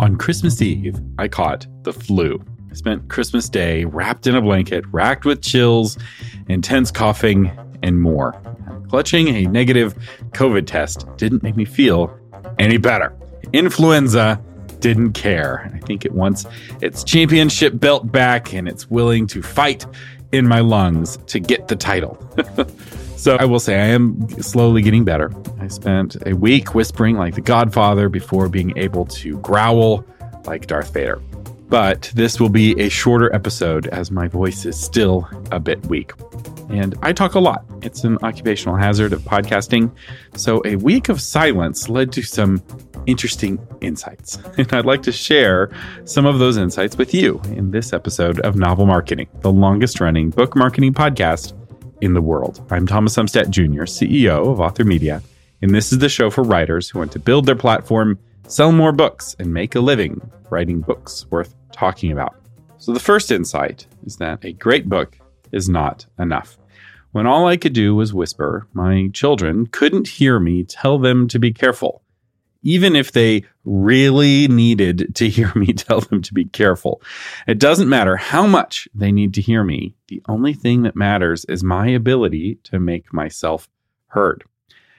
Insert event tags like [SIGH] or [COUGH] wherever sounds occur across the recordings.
On Christmas Eve, I caught the flu. I spent Christmas Day wrapped in a blanket, racked with chills, intense coughing, and more. Clutching a negative COVID test didn't make me feel any better. Influenza didn't care. I think it wants its championship belt back and it's willing to fight in my lungs to get the title. [LAUGHS] so I will say I am slowly getting better. I spent a week whispering like the Godfather before being able to growl like Darth Vader. But this will be a shorter episode as my voice is still a bit weak. And I talk a lot. It's an occupational hazard of podcasting. So a week of silence led to some interesting insights. [LAUGHS] And I'd like to share some of those insights with you in this episode of Novel Marketing, the longest running book marketing podcast in the world. I'm Thomas Umstattd Jr., CEO of Author Media, and this is the show for writers who want to build their platform, sell more books, and make a living writing books worth talking about. So, the first insight is that a great book is not enough. When all I could do was whisper, my children couldn't hear me tell them to be careful even if they really needed to [LAUGHS] hear me tell them to be careful. It doesn't matter how much they need to hear me. The only thing that matters is my ability to make myself heard.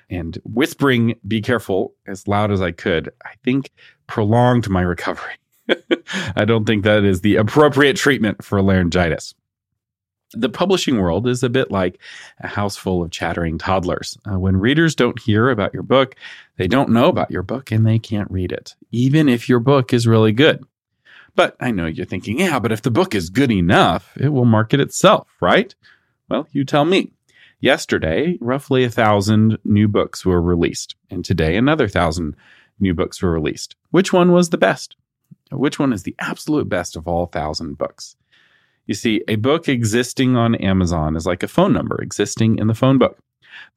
And whispering, be careful, as loud as I could, I think prolonged my recovery. [LAUGHS] I don't think that is the appropriate treatment for laryngitis. The publishing world is a bit like a house full of chattering toddlers. Uh, when readers don't hear about your book, they don't know about your book and they can't read it, even if your book is really good. But I know you're thinking, yeah, but if the book is good enough, it will market itself, right? Well, you tell me. Yesterday, roughly a thousand new books were released, and today another thousand new books were released. Which one was the best? Which one is the absolute best of all thousand books? You see, a book existing on Amazon is like a phone number existing in the phone book.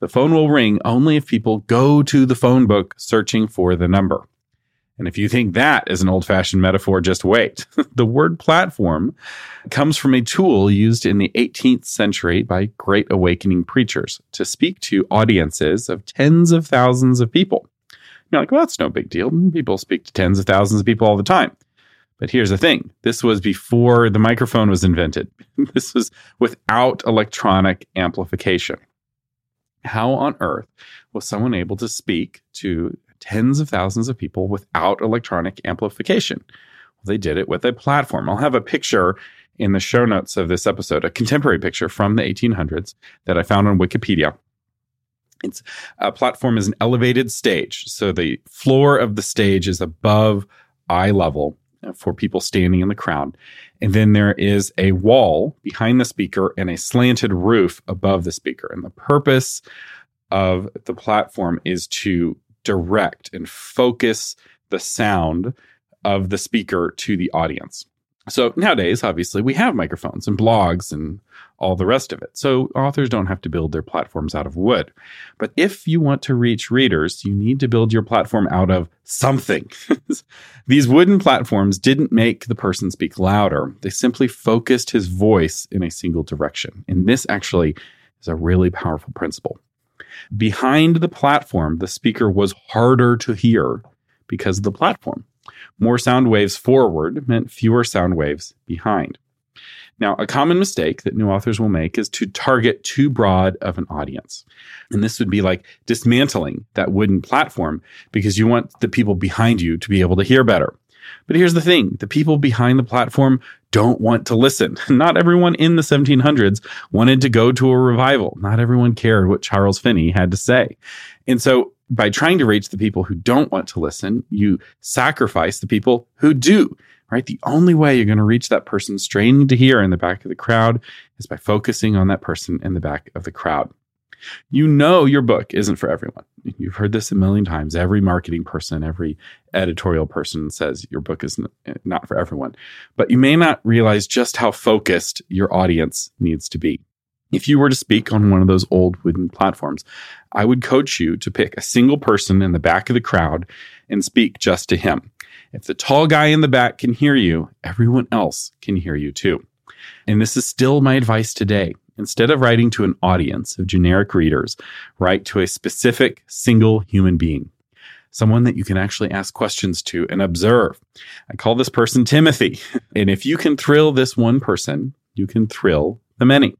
The phone will ring only if people go to the phone book searching for the number. And if you think that is an old fashioned metaphor, just wait. [LAUGHS] the word platform comes from a tool used in the 18th century by Great Awakening preachers to speak to audiences of tens of thousands of people. You're like, well, that's no big deal. People speak to tens of thousands of people all the time. But here's the thing this was before the microphone was invented, [LAUGHS] this was without electronic amplification. How on earth was someone able to speak to tens of thousands of people without electronic amplification? Well, they did it with a platform. I'll have a picture in the show notes of this episode, a contemporary picture from the 1800s that I found on Wikipedia. It's a platform is an elevated stage. So the floor of the stage is above eye level Uh, for people standing in the crowd. And then there is a wall behind the speaker and a slanted roof above the speaker. And the purpose of the platform is to direct and focus the sound of the speaker to the audience. So nowadays, obviously, we have microphones and blogs and all the rest of it. So authors don't have to build their platforms out of wood. But if you want to reach readers, you need to build your platform out of something. [LAUGHS] These wooden platforms didn't make the person speak louder, they simply focused his voice in a single direction. And this actually is a really powerful principle. Behind the platform, the speaker was harder to hear because of the platform. More sound waves forward meant fewer sound waves behind. Now, a common mistake that new authors will make is to target too broad of an audience. And this would be like dismantling that wooden platform because you want the people behind you to be able to hear better. But here's the thing the people behind the platform don't want to listen. [LAUGHS] Not everyone in the 1700s wanted to go to a revival. Not everyone cared what Charles Finney had to say. And so by trying to reach the people who don't want to listen, you sacrifice the people who do, right? The only way you're going to reach that person straining to hear in the back of the crowd is by focusing on that person in the back of the crowd. You know your book isn't for everyone. You've heard this a million times. Every marketing person, every editorial person says your book is not for everyone. But you may not realize just how focused your audience needs to be. If you were to speak on one of those old wooden platforms, I would coach you to pick a single person in the back of the crowd and speak just to him. If the tall guy in the back can hear you, everyone else can hear you too. And this is still my advice today. Instead of writing to an audience of generic readers, write to a specific single human being. someone that you can actually ask questions to and observe. I call this person Timothy. [LAUGHS] And if you can thrill this one person, you can thrill the many.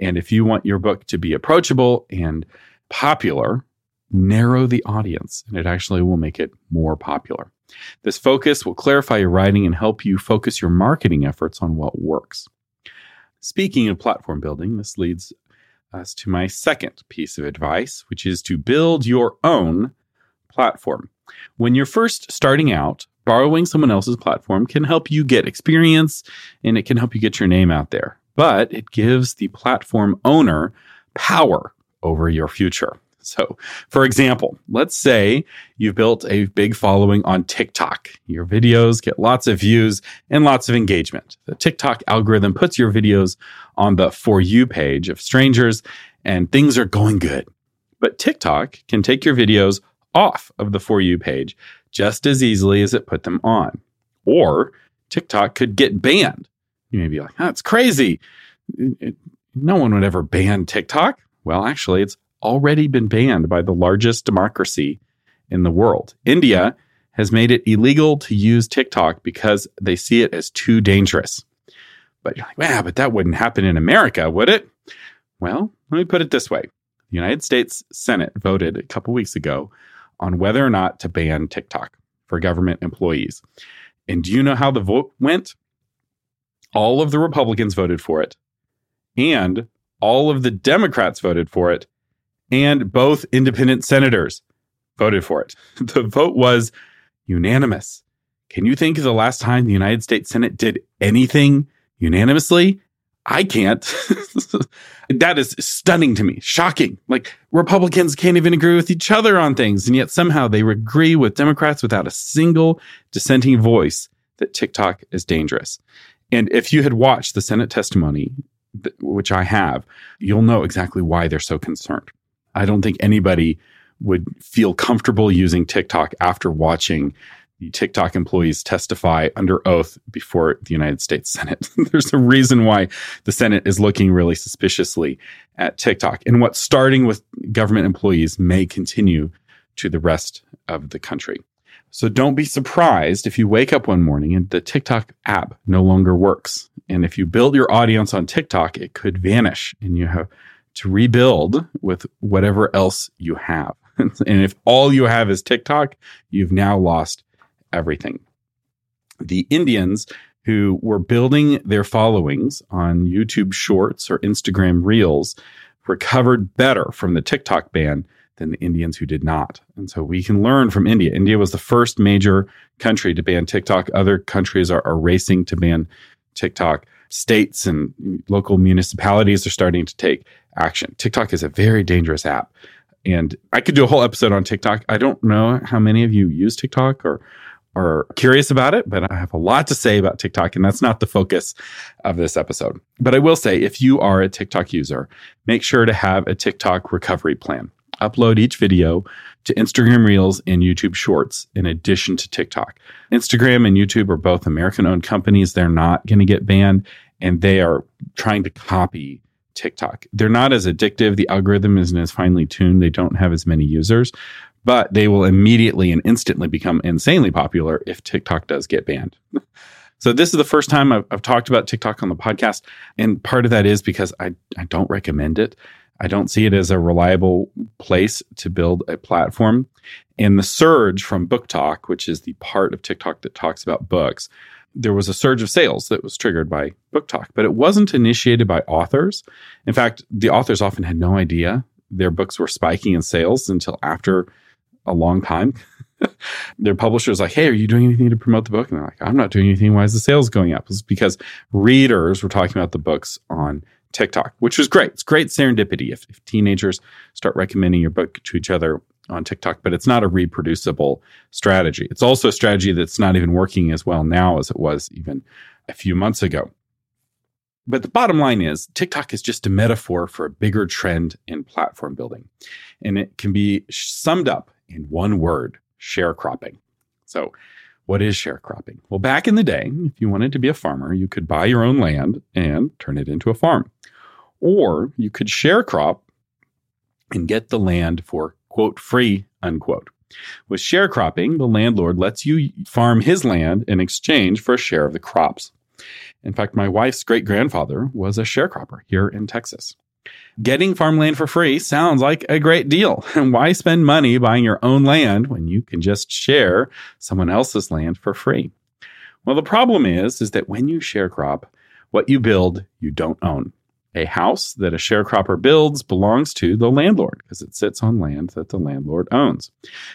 And if you want your book to be approachable and popular, narrow the audience and it actually will make it more popular. This focus will clarify your writing and help you focus your marketing efforts on what works. Speaking of platform building, this leads us to my second piece of advice, which is to build your own platform. When you're first starting out, borrowing someone else's platform can help you get experience and it can help you get your name out there, but it gives the platform owner power over your future. So, for example, let's say you've built a big following on TikTok. Your videos get lots of views and lots of engagement. The TikTok algorithm puts your videos on the For You page of strangers, and things are going good. But TikTok can take your videos off of the For You page just as easily as it put them on. Or TikTok could get banned. You may be like, that's crazy. No one would ever ban TikTok. Well, actually, it's already been banned by the largest democracy in the world. India has made it illegal to use TikTok because they see it as too dangerous. But you're like, yeah, but that wouldn't happen in America, would it? Well, let me put it this way. The United States Senate voted a couple weeks ago on whether or not to ban TikTok for government employees. And do you know how the vote went? All of the Republicans voted for it, and all of the Democrats voted for it, and both independent senators voted for it. [LAUGHS] The vote was unanimous. Can you think of the last time the United States Senate did anything unanimously? I can't. [LAUGHS] that is stunning to me, shocking. Like Republicans can't even agree with each other on things, and yet somehow they agree with Democrats without a single dissenting voice that TikTok is dangerous. And if you had watched the Senate testimony, which I have, you'll know exactly why they're so concerned. I don't think anybody would feel comfortable using TikTok after watching the TikTok employees testify under oath before the United States Senate. [LAUGHS] There's a reason why the Senate is looking really suspiciously at TikTok. And what's starting with government employees may continue to the rest of the country. So don't be surprised if you wake up one morning and the TikTok app no longer works. And if you build your audience on TikTok, it could vanish and you have to rebuild with whatever else you have. [LAUGHS] and if all you have is TikTok, you've now lost everything. The Indians who were building their followings on YouTube Shorts or Instagram Reels recovered better from the TikTok ban than the Indians who did not. And so we can learn from India. India was the first major country to ban TikTok. Other countries are, are racing to ban TikTok. States and local municipalities are starting to take action. TikTok is a very dangerous app. And I could do a whole episode on TikTok. I don't know how many of you use TikTok or are curious about it, but I have a lot to say about TikTok, and that's not the focus of this episode. But I will say if you are a TikTok user, make sure to have a TikTok recovery plan. Upload each video to Instagram Reels and YouTube Shorts in addition to TikTok. Instagram and YouTube are both American owned companies. They're not going to get banned, and they are trying to copy TikTok. They're not as addictive. The algorithm isn't as finely tuned. They don't have as many users, but they will immediately and instantly become insanely popular if TikTok does get banned. [LAUGHS] so this is the first time I've, I've, talked about TikTok on the podcast. And part of that is because I, I don't recommend it. I don't see it as a reliable place to build a platform. And the surge from BookTok, which is the part of TikTok that talks about books, there was a surge of sales that was triggered by BookTok, but it wasn't initiated by authors. In fact, the authors often had no idea their books were spiking in sales until after a long time. [LAUGHS] their publisher was like, Hey, are you doing anything to promote the book? And they're like, I'm not doing anything. Why is the sales going up? It's because readers were talking about the books on TikTok, which was great. It's great serendipity if, if teenagers start recommending your book to each other on TikTok, but it's not a reproducible strategy. It's also a strategy that's not even working as well now as it was even a few months ago. But the bottom line is TikTok is just a metaphor for a bigger trend in platform building. And it can be summed up in one word sharecropping. So, what is sharecropping? Well, back in the day, if you wanted to be a farmer, you could buy your own land and turn it into a farm. Or you could share crop and get the land for quote free unquote. With sharecropping, the landlord lets you farm his land in exchange for a share of the crops. In fact, my wife's great grandfather was a sharecropper here in Texas. Getting farmland for free sounds like a great deal. [LAUGHS] And why spend money buying your own land when you can just share someone else's land for free? Well, the problem is, is that when you sharecrop, what you build, you don't own. A house that a sharecropper builds belongs to the landlord because it sits on land that the landlord owns.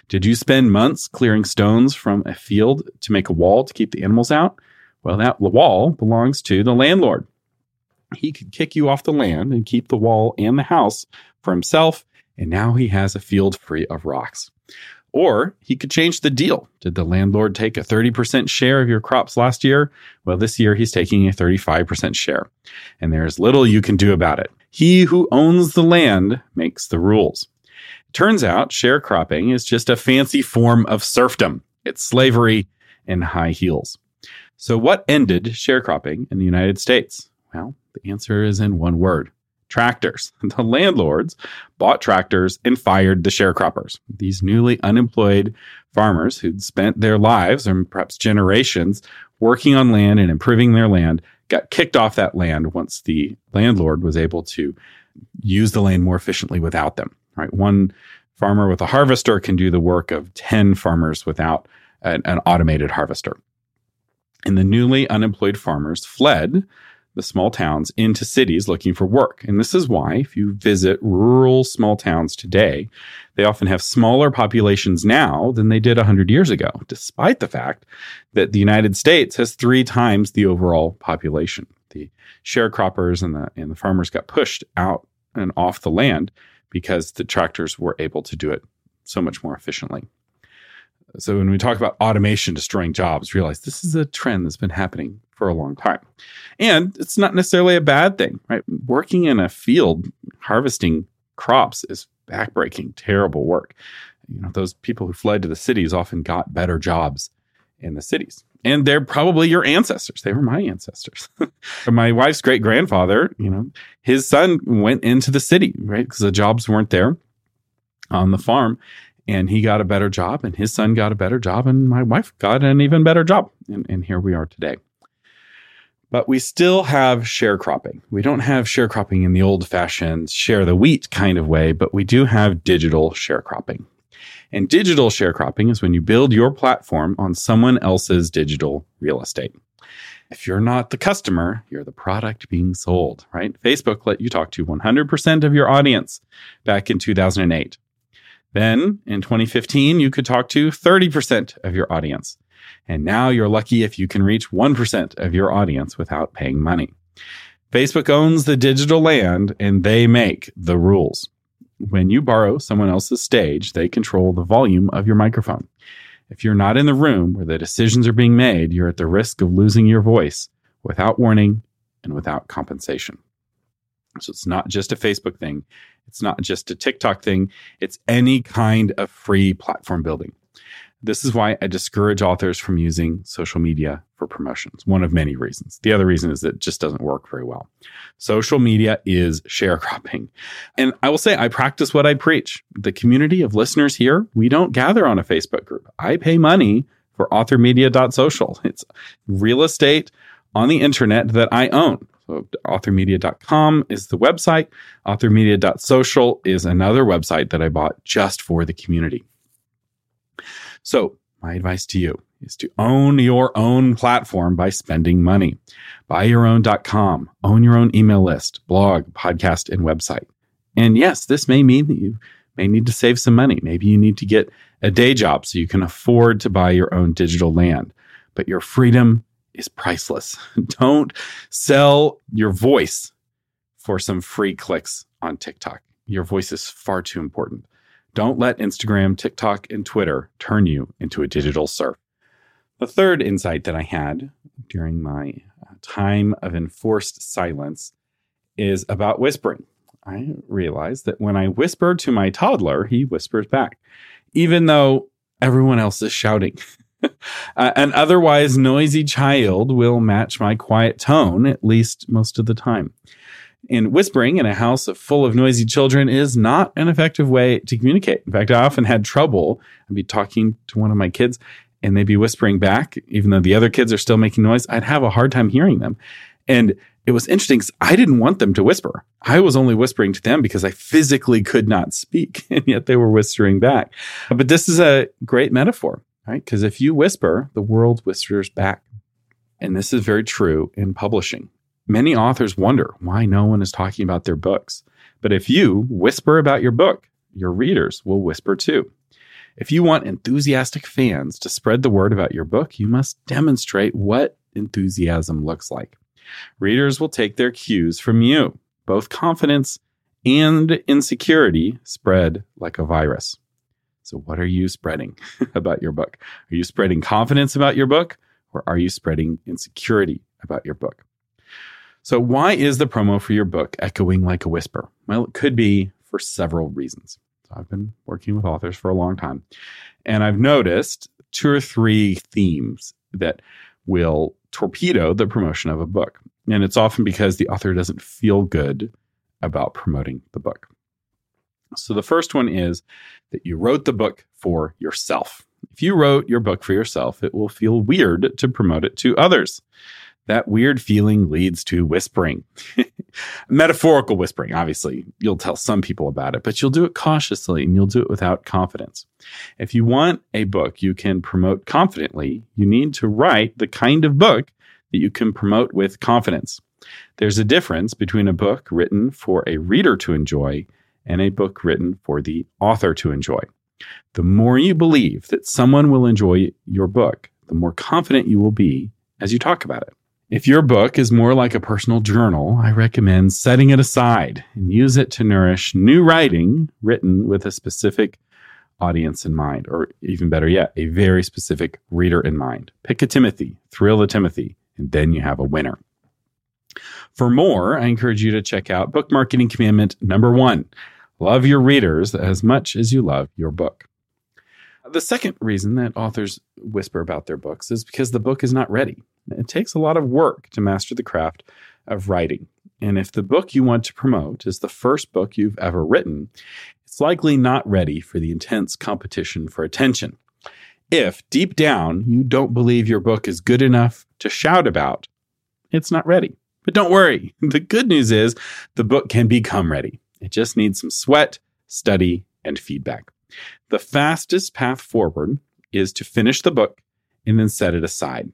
Did you spend months clearing stones from a field to make a wall to keep the animals out? Well, that wall belongs to the landlord. He could kick you off the land and keep the wall and the house for himself, and now he has a field free of rocks. Or he could change the deal. Did the landlord take a 30% share of your crops last year? Well, this year he's taking a 35% share. And there's little you can do about it. He who owns the land makes the rules. Turns out sharecropping is just a fancy form of serfdom. It's slavery in high heels. So, what ended sharecropping in the United States? Well, the answer is in one word tractors. [LAUGHS] The landlords bought tractors and fired the sharecroppers. These newly unemployed farmers who'd spent their lives or perhaps generations working on land and improving their land got kicked off that land once the landlord was able to use the land more efficiently without them. Right? One farmer with a harvester can do the work of 10 farmers without an, an automated harvester. And the newly unemployed farmers fled the small towns into cities looking for work. And this is why, if you visit rural small towns today, they often have smaller populations now than they did 100 years ago, despite the fact that the United States has three times the overall population. The sharecroppers and the, and the farmers got pushed out and off the land because the tractors were able to do it so much more efficiently. So when we talk about automation destroying jobs, realize this is a trend that's been happening for a long time. And it's not necessarily a bad thing, right? Working in a field harvesting crops is backbreaking, terrible work. You know, those people who fled to the cities often got better jobs in the cities. And they're probably your ancestors. They were my ancestors. [LAUGHS] my wife's great grandfather, you know, his son went into the city, right? Because the jobs weren't there on the farm and he got a better job and his son got a better job and my wife got an even better job and, and here we are today but we still have sharecropping we don't have sharecropping in the old fashioned share the wheat kind of way but we do have digital sharecropping and digital sharecropping is when you build your platform on someone else's digital real estate if you're not the customer, you're the product being sold, right? Facebook let you talk to 100% of your audience back in 2008. Then in 2015, you could talk to 30% of your audience. And now you're lucky if you can reach 1% of your audience without paying money. Facebook owns the digital land and they make the rules. When you borrow someone else's stage, they control the volume of your microphone. If you're not in the room where the decisions are being made, you're at the risk of losing your voice without warning and without compensation. So it's not just a Facebook thing. It's not just a TikTok thing. It's any kind of free platform building. This is why I discourage authors from using social media for promotions. One of many reasons. The other reason is that it just doesn't work very well. Social media is sharecropping. And I will say I practice what I preach. The community of listeners here, we don't gather on a Facebook group. I pay money for authormedia.social. It's real estate on the internet that I own. So authormedia.com is the website. Authormedia.social is another website that I bought just for the community. So my advice to you is to own your own platform by spending money. Buy your own.com, own your own email list, blog, podcast, and website. And yes, this may mean that you may need to save some money. Maybe you need to get a day job so you can afford to buy your own digital land. But your freedom is priceless. [LAUGHS] Don't sell your voice for some free clicks on TikTok. Your voice is far too important. Don't let Instagram, TikTok, and Twitter turn you into a digital serf. The third insight that I had during my uh, time of enforced silence is about whispering. I realized that when I whisper to my toddler, he whispers back, even though everyone else is shouting. [LAUGHS] uh, an otherwise noisy child will match my quiet tone, at least most of the time. And whispering in a house full of noisy children is not an effective way to communicate. In fact, I often had trouble. I'd be talking to one of my kids and they'd be whispering back, even though the other kids are still making noise. I'd have a hard time hearing them. And it was interesting because I didn't want them to whisper. I was only whispering to them because I physically could not speak, [LAUGHS] and yet they were whispering back. But this is a great metaphor, right? Because if you whisper, the world whispers back. And this is very true in publishing. Many authors wonder why no one is talking about their books. But if you whisper about your book, your readers will whisper too. If you want enthusiastic fans to spread the word about your book, you must demonstrate what enthusiasm looks like. Readers will take their cues from you. Both confidence and insecurity spread like a virus. So, what are you spreading [LAUGHS] about your book? Are you spreading confidence about your book or are you spreading insecurity about your book? So, why is the promo for your book echoing like a whisper? Well, it could be for several reasons. So I've been working with authors for a long time, and I've noticed two or three themes that will torpedo the promotion of a book. And it's often because the author doesn't feel good about promoting the book. So the first one is that you wrote the book for yourself. If you wrote your book for yourself, it will feel weird to promote it to others. That weird feeling leads to whispering. [LAUGHS] Metaphorical whispering, obviously. You'll tell some people about it, but you'll do it cautiously and you'll do it without confidence. If you want a book you can promote confidently, you need to write the kind of book that you can promote with confidence. There's a difference between a book written for a reader to enjoy and a book written for the author to enjoy. The more you believe that someone will enjoy your book, the more confident you will be as you talk about it. If your book is more like a personal journal, I recommend setting it aside and use it to nourish new writing written with a specific audience in mind, or even better yet, a very specific reader in mind. Pick a Timothy, thrill the Timothy, and then you have a winner. For more, I encourage you to check out Book Marketing Commandment number one love your readers as much as you love your book. The second reason that authors whisper about their books is because the book is not ready. It takes a lot of work to master the craft of writing. And if the book you want to promote is the first book you've ever written, it's likely not ready for the intense competition for attention. If deep down you don't believe your book is good enough to shout about, it's not ready. But don't worry. [LAUGHS] The good news is the book can become ready. It just needs some sweat, study, and feedback. The fastest path forward is to finish the book and then set it aside.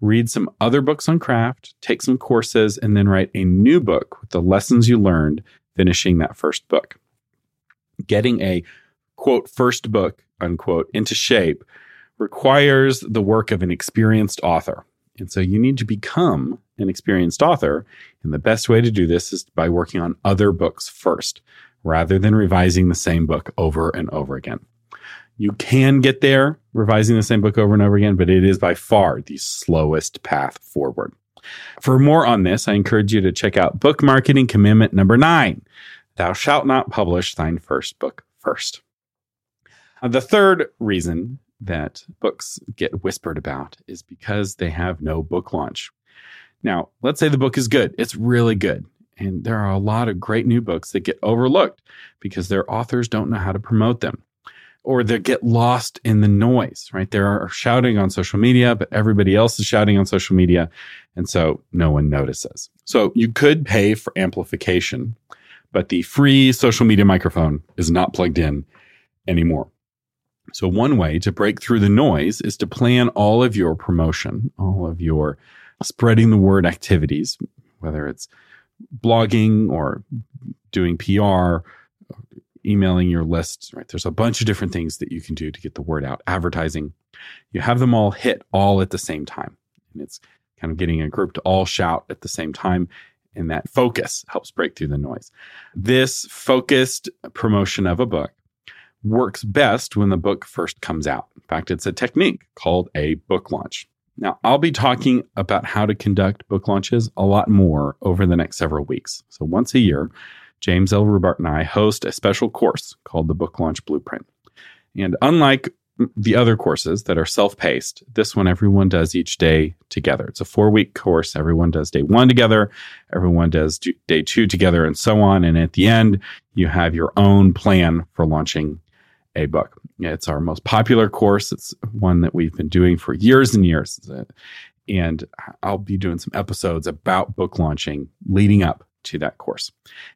Read some other books on craft, take some courses, and then write a new book with the lessons you learned finishing that first book. Getting a quote first book unquote into shape requires the work of an experienced author. And so you need to become an experienced author. And the best way to do this is by working on other books first rather than revising the same book over and over again. You can get there revising the same book over and over again, but it is by far the slowest path forward. For more on this, I encourage you to check out Book Marketing Commandment number nine Thou shalt not publish thine first book first. Uh, the third reason that books get whispered about is because they have no book launch. Now, let's say the book is good, it's really good. And there are a lot of great new books that get overlooked because their authors don't know how to promote them or they get lost in the noise, right? They're shouting on social media, but everybody else is shouting on social media. And so no one notices. So you could pay for amplification, but the free social media microphone is not plugged in anymore. So one way to break through the noise is to plan all of your promotion, all of your spreading the word activities, whether it's blogging or doing PR, emailing your list, right? There's a bunch of different things that you can do to get the word out, advertising. You have them all hit all at the same time. And it's kind of getting a group to all shout at the same time. And that focus helps break through the noise. This focused promotion of a book works best when the book first comes out. In fact, it's a technique called a book launch. Now, I'll be talking about how to conduct book launches a lot more over the next several weeks. So, once a year, James L. Rubart and I host a special course called the Book Launch Blueprint. And unlike the other courses that are self paced. This one, everyone does each day together. It's a four week course. Everyone does day one together, everyone does day two together, and so on. And at the end, you have your own plan for launching a book. It's our most popular course. It's one that we've been doing for years and years. And I'll be doing some episodes about book launching leading up to that course.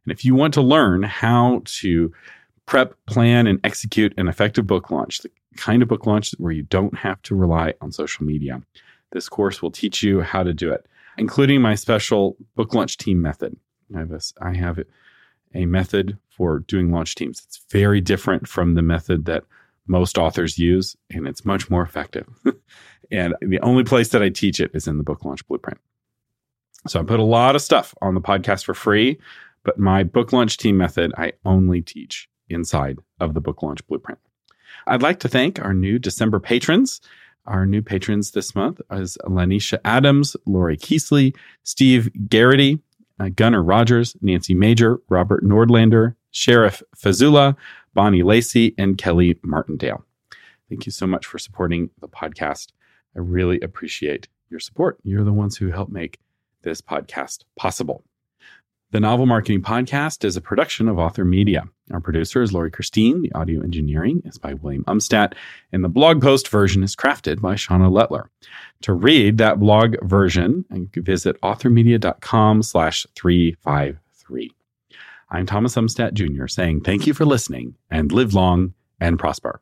And if you want to learn how to prep, plan, and execute an effective book launch, the kind of book launch where you don't have to rely on social media, this course will teach you how to do it, including my special book launch team method. I have a, I have a method for doing launch teams. It's very different from the method that most authors use, and it's much more effective. [LAUGHS] and the only place that I teach it is in the book launch blueprint. So I put a lot of stuff on the podcast for free, but my book launch team method I only teach inside of the book launch blueprint. I'd like to thank our new December patrons. Our new patrons this month is Lanisha Adams, Lori Keesley, Steve Garrity, uh, Gunnar Rogers, Nancy Major, Robert Nordlander, Sheriff Fazula, Bonnie Lacey, and Kelly Martindale. Thank you so much for supporting the podcast. I really appreciate your support. You're the ones who help make this podcast possible. The Novel Marketing Podcast is a production of Author Media. Our producer is Lori Christine. The audio engineering is by William Umstattd, and the blog post version is crafted by Shauna Lettler. To read that blog version, visit authormedia.com slash 353. I'm Thomas Umstattd Jr. saying thank you for listening and live long and prosper.